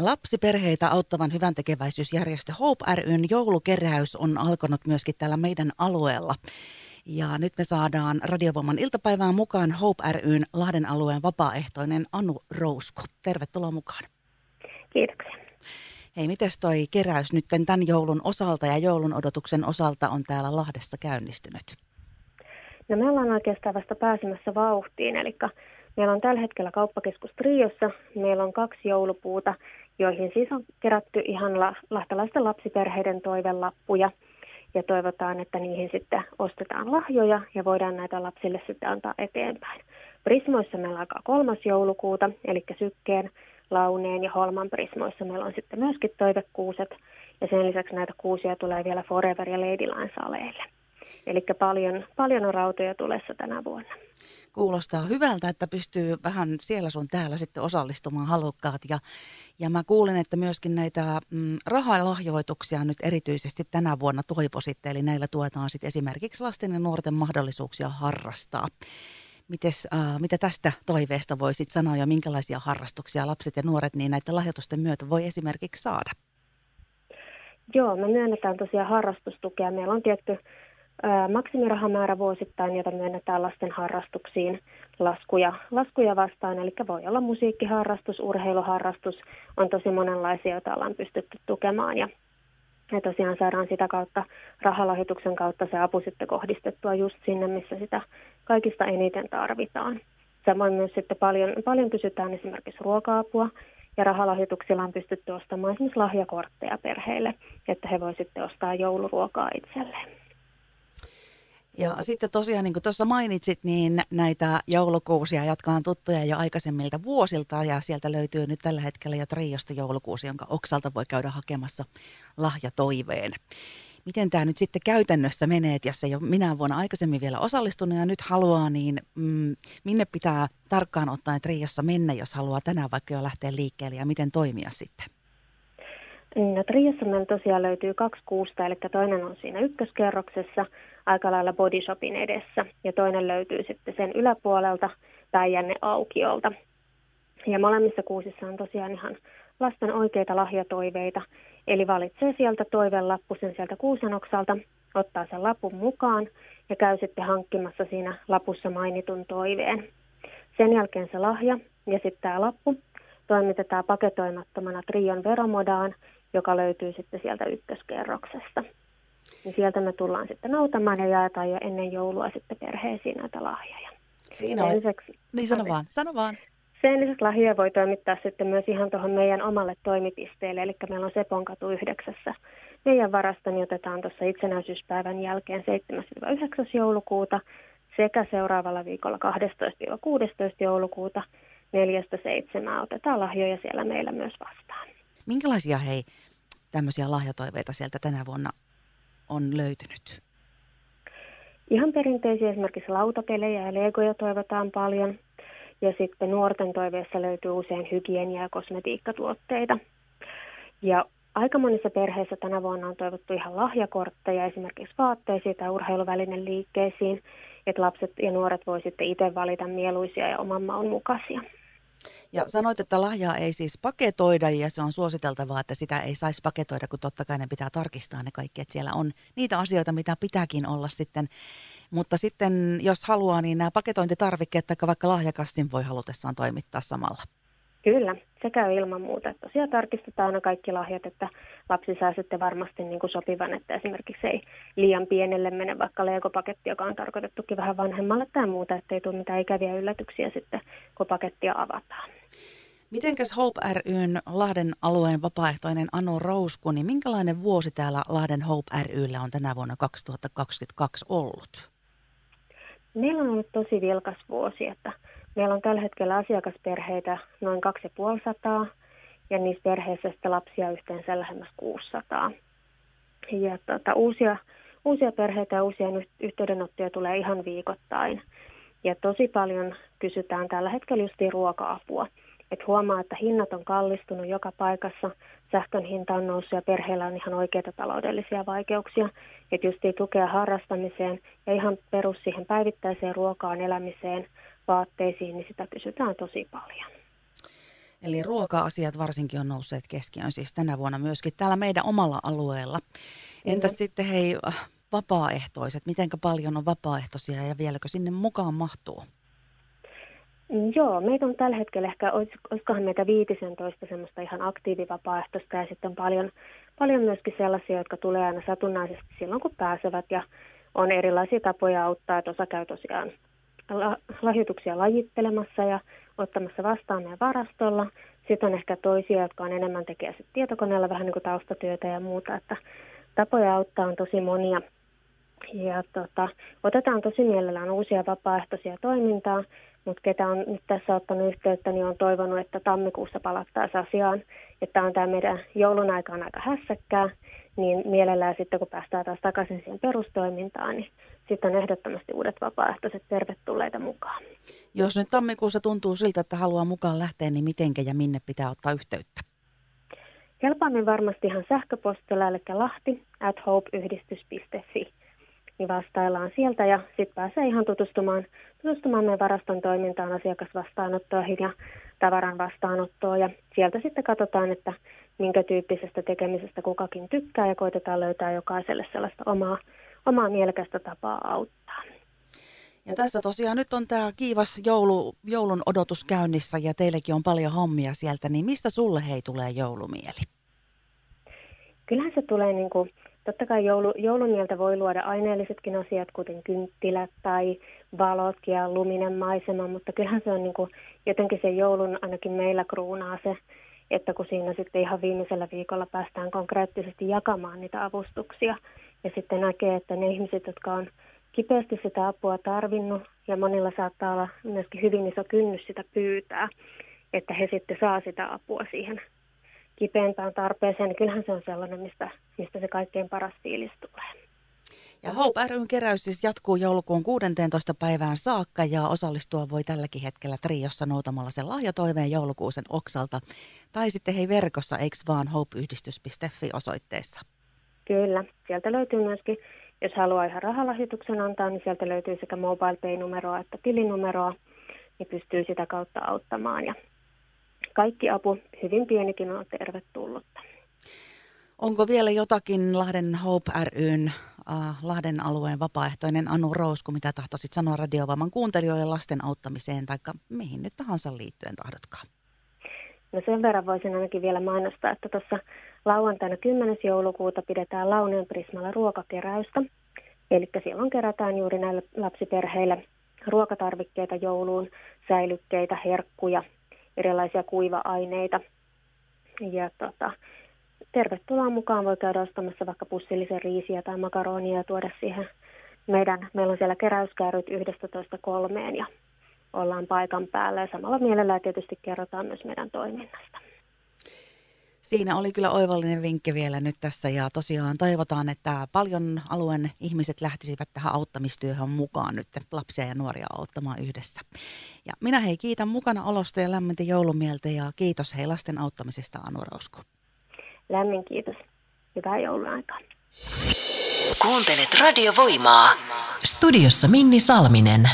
Lapsiperheitä auttavan hyvän tekeväisyysjärjestö Hope ryn joulukeräys on alkanut myöskin täällä meidän alueella. Ja nyt me saadaan Radiovoiman iltapäivään mukaan Hope ryn Lahden alueen vapaaehtoinen Anu Rousko. Tervetuloa mukaan. Kiitoksia. Hei, miten toi keräys nyt tämän joulun osalta ja joulun odotuksen osalta on täällä Lahdessa käynnistynyt? No me ollaan oikeastaan vasta pääsemässä vauhtiin, eli meillä on tällä hetkellä kauppakeskus Triossa. Meillä on kaksi joulupuuta, joihin siis on kerätty ihan la- lahtalaisten lapsiperheiden toivelappuja. Ja toivotaan, että niihin sitten ostetaan lahjoja ja voidaan näitä lapsille sitten antaa eteenpäin. Prismoissa meillä alkaa kolmas joulukuuta, eli sykkeen, launeen ja holman prismoissa meillä on sitten myöskin toivekuuset. Ja sen lisäksi näitä kuusia tulee vielä Forever ja Ladyline saleille. Eli paljon, paljon on rautoja tulessa tänä vuonna. Kuulostaa hyvältä, että pystyy vähän siellä sun täällä sitten osallistumaan halukkaat. Ja, ja mä kuulen, että myöskin näitä mm, rahalahjoituksia nyt erityisesti tänä vuonna toivoisitte. Eli näillä tuetaan sitten esimerkiksi lasten ja nuorten mahdollisuuksia harrastaa. Mites, äh, mitä tästä toiveesta voisit sanoa ja minkälaisia harrastuksia lapset ja nuoret niin näiden lahjoitusten myötä voi esimerkiksi saada? Joo, me myönnetään tosiaan harrastustukea. Meillä on tietty maksimirahamäärä vuosittain, jota myönnetään lasten harrastuksiin laskuja, laskuja vastaan. Eli voi olla musiikkiharrastus, urheiluharrastus, on tosi monenlaisia, joita ollaan pystytty tukemaan. Ja, ja tosiaan saadaan sitä kautta rahalahjoituksen kautta se apu sitten kohdistettua just sinne, missä sitä kaikista eniten tarvitaan. Samoin myös sitten paljon, paljon kysytään esimerkiksi ruoka-apua, ja rahalahjoituksilla on pystytty ostamaan esimerkiksi lahjakortteja perheille, että he sitten ostaa jouluruokaa itselleen. Ja sitten tosiaan, niin kuin tuossa mainitsit, niin näitä joulukuusia jatkaan tuttuja jo aikaisemmilta vuosilta ja sieltä löytyy nyt tällä hetkellä jo Triosta joulukuusi, jonka oksalta voi käydä hakemassa lahjatoiveen. Miten tämä nyt sitten käytännössä menee, että jos ei ole minä vuonna aikaisemmin vielä osallistunut ja nyt haluaa, niin mm, minne pitää tarkkaan ottaen Triossa mennä, jos haluaa tänään vaikka jo lähteä liikkeelle ja miten toimia sitten? No, Triossa meillä tosiaan löytyy kaksi kuusta, eli toinen on siinä ykköskerroksessa – aika lailla bodyshopin edessä ja toinen löytyy sitten sen yläpuolelta Päijänne aukiolta. Ja molemmissa kuusissa on tosiaan ihan lasten oikeita lahjatoiveita, eli valitsee sieltä toivelappusen sieltä kuusenoksalta, ottaa sen lapun mukaan ja käy sitten hankkimassa siinä lapussa mainitun toiveen. Sen jälkeen se lahja ja sitten tämä lappu toimitetaan paketoimattomana Trion veromodaan, joka löytyy sitten sieltä ykköskerroksesta niin sieltä me tullaan sitten noutamaan ja jaetaan jo ennen joulua sitten perheisiin näitä lahjoja. Siinä on. Lisäksi, niin sano vaan, sano vaan. Sen lisäksi lahjoja voi toimittaa sitten myös ihan tuohon meidän omalle toimipisteelle, eli meillä on Seponkatu yhdeksässä. Meidän varastoni otetaan tuossa itsenäisyyspäivän jälkeen 7-9. joulukuuta sekä seuraavalla viikolla 12-16. joulukuuta 4-7. otetaan lahjoja siellä meillä myös vastaan. Minkälaisia hei tämmöisiä lahjatoiveita sieltä tänä vuonna on löytynyt? Ihan perinteisiä esimerkiksi lautapelejä ja legoja toivotaan paljon. Ja sitten nuorten toiveessa löytyy usein hygienia- ja kosmetiikkatuotteita. Ja aika monissa perheissä tänä vuonna on toivottu ihan lahjakortteja esimerkiksi vaatteisiin tai urheiluvälinen liikkeisiin, että lapset ja nuoret voi sitten itse valita mieluisia ja oman maun mukaisia. Ja sanoit, että lahjaa ei siis paketoida ja se on suositeltavaa, että sitä ei saisi paketoida, kun totta kai ne pitää tarkistaa ne kaikki, että siellä on niitä asioita, mitä pitääkin olla sitten. Mutta sitten jos haluaa, niin nämä paketointitarvikkeet tai vaikka lahjakassin voi halutessaan toimittaa samalla. Kyllä, se käy ilman muuta. Että tosiaan tarkistetaan aina kaikki lahjat, että lapsi saa sitten varmasti niin kuin sopivan, että esimerkiksi ei liian pienelle mene vaikka leikopaketti, joka on tarkoitettukin vähän vanhemmalle tai muuta, että ei tule mitään ikäviä yllätyksiä sitten, kun pakettia avataan. Mitenkäs Hope ryn Lahden alueen vapaaehtoinen Anu Rousku, niin minkälainen vuosi täällä Lahden Hope ryllä on tänä vuonna 2022 ollut? Meillä on ollut tosi vilkas vuosi, että Meillä on tällä hetkellä asiakasperheitä noin 2500 ja niissä perheissä sitten lapsia yhteensä lähemmäs 600. Ja tota, uusia, uusia perheitä ja uusia yhteydenottoja tulee ihan viikoittain. Ja tosi paljon kysytään tällä hetkellä justiin ruoka-apua. Et huomaa, että hinnat on kallistunut joka paikassa, sähkön hinta on noussut ja perheillä on ihan oikeita taloudellisia vaikeuksia. Että justiin tukea harrastamiseen ja ihan perus siihen päivittäiseen ruokaan, elämiseen – vaatteisiin, niin sitä kysytään tosi paljon. Eli ruoka-asiat varsinkin on nousseet keskiöön siis tänä vuonna myöskin täällä meidän omalla alueella. Entäs mm. sitten hei vapaaehtoiset, miten paljon on vapaaehtoisia ja vieläkö sinne mukaan mahtuu? Joo, meitä on tällä hetkellä ehkä, olisikohan meitä 15 semmoista ihan aktiivivapaaehtoista ja sitten on paljon, paljon myöskin sellaisia, jotka tulee aina satunnaisesti silloin, kun pääsevät ja on erilaisia tapoja auttaa, että osa käy tosiaan lahjoituksia lajittelemassa ja ottamassa vastaan meidän varastolla. Sitten on ehkä toisia, jotka on enemmän tekee tietokoneella vähän niin kuin taustatyötä ja muuta, että tapoja auttaa on tosi monia. Ja tota, otetaan tosi mielellään uusia vapaaehtoisia toimintaa, mutta ketä on nyt tässä ottanut yhteyttä, niin on toivonut, että tammikuussa palattaisiin asiaan. Että on tämä meidän joulun aikaan aika hässäkkää, niin mielellään sitten kun päästään taas takaisin siihen perustoimintaan, niin sitten on ehdottomasti uudet vapaaehtoiset tervetulleita mukaan. Jos nyt tammikuussa tuntuu siltä, että haluaa mukaan lähteä, niin mitenkä ja minne pitää ottaa yhteyttä? Helpoimmin varmasti ihan sähköpostilla, eli lahti at hopeyhdistys.fi. Niin vastaillaan sieltä ja sitten pääsee ihan tutustumaan, tutustumaan meidän varaston toimintaan, asiakasvastaanottoihin ja tavaran vastaanottoon. Ja sieltä sitten katsotaan, että minkä tyyppisestä tekemisestä kukakin tykkää ja koitetaan löytää jokaiselle sellaista omaa, omaa mielekästä tapaa auttaa. Ja tässä tosiaan nyt on tämä kiivas joulu, joulun odotus käynnissä ja teillekin on paljon hommia sieltä, niin mistä sulle hei tulee joulumieli? Kyllähän se tulee niin kuin, totta kai joulu, joulumieltä voi luoda aineellisetkin asiat, kuten kynttilät tai valot ja luminen maisema, mutta kyllähän se on niin kuin, jotenkin se joulun ainakin meillä kruunaa se, että kun siinä sitten ihan viimeisellä viikolla päästään konkreettisesti jakamaan niitä avustuksia ja sitten näkee, että ne ihmiset, jotka on kipeästi sitä apua tarvinnut ja monilla saattaa olla myöskin hyvin iso kynnys sitä pyytää, että he sitten saa sitä apua siihen kipeämpään tarpeeseen, niin kyllähän se on sellainen, mistä, mistä se kaikkein paras fiilis tulee. Ja Hope ryn keräys siis jatkuu joulukuun 16. päivään saakka ja osallistua voi tälläkin hetkellä Triossa noutamalla sen lahjatoiveen joulukuusen oksalta. Tai sitten hei verkossa, eikö vaan hopeyhdistys.fi osoitteessa? Kyllä, sieltä löytyy myöskin, jos haluaa ihan rahalahjoituksen antaa, niin sieltä löytyy sekä mobile pay-numeroa että tilinumeroa, niin pystyy sitä kautta auttamaan. Ja kaikki apu, hyvin pienikin, on tervetullutta. Onko vielä jotakin Lahden Hope ryn äh, Lahden alueen vapaaehtoinen Anu Rousku, mitä tahtoisit sanoa radiovoiman kuuntelijoille lasten auttamiseen tai mihin nyt tahansa liittyen tahdotkaan? No sen verran voisin ainakin vielä mainostaa, että tuossa lauantaina 10. joulukuuta pidetään Launeen Prismalla ruokakeräystä. Eli silloin kerätään juuri näille lapsiperheille ruokatarvikkeita jouluun, säilykkeitä, herkkuja, erilaisia kuiva-aineita. Ja tota, tervetuloa mukaan. Voi käydä ostamassa vaikka pussillisen riisiä tai makaronia ja tuoda siihen meidän, meillä on siellä keräyskäyryt 11.3 ja ollaan paikan päällä ja samalla mielellä tietysti kerrotaan myös meidän toiminnasta. Siinä oli kyllä oivallinen vinkki vielä nyt tässä ja tosiaan toivotaan, että paljon alueen ihmiset lähtisivät tähän auttamistyöhön mukaan nyt lapsia ja nuoria auttamaan yhdessä. Ja minä hei kiitän mukana olosta ja lämmintä joulumieltä ja kiitos hei lasten auttamisesta Anu Rousku. Lämmin kiitos. Hyvää joulunaikaa. Kuuntelet radiovoimaa. Studiossa Minni Salminen.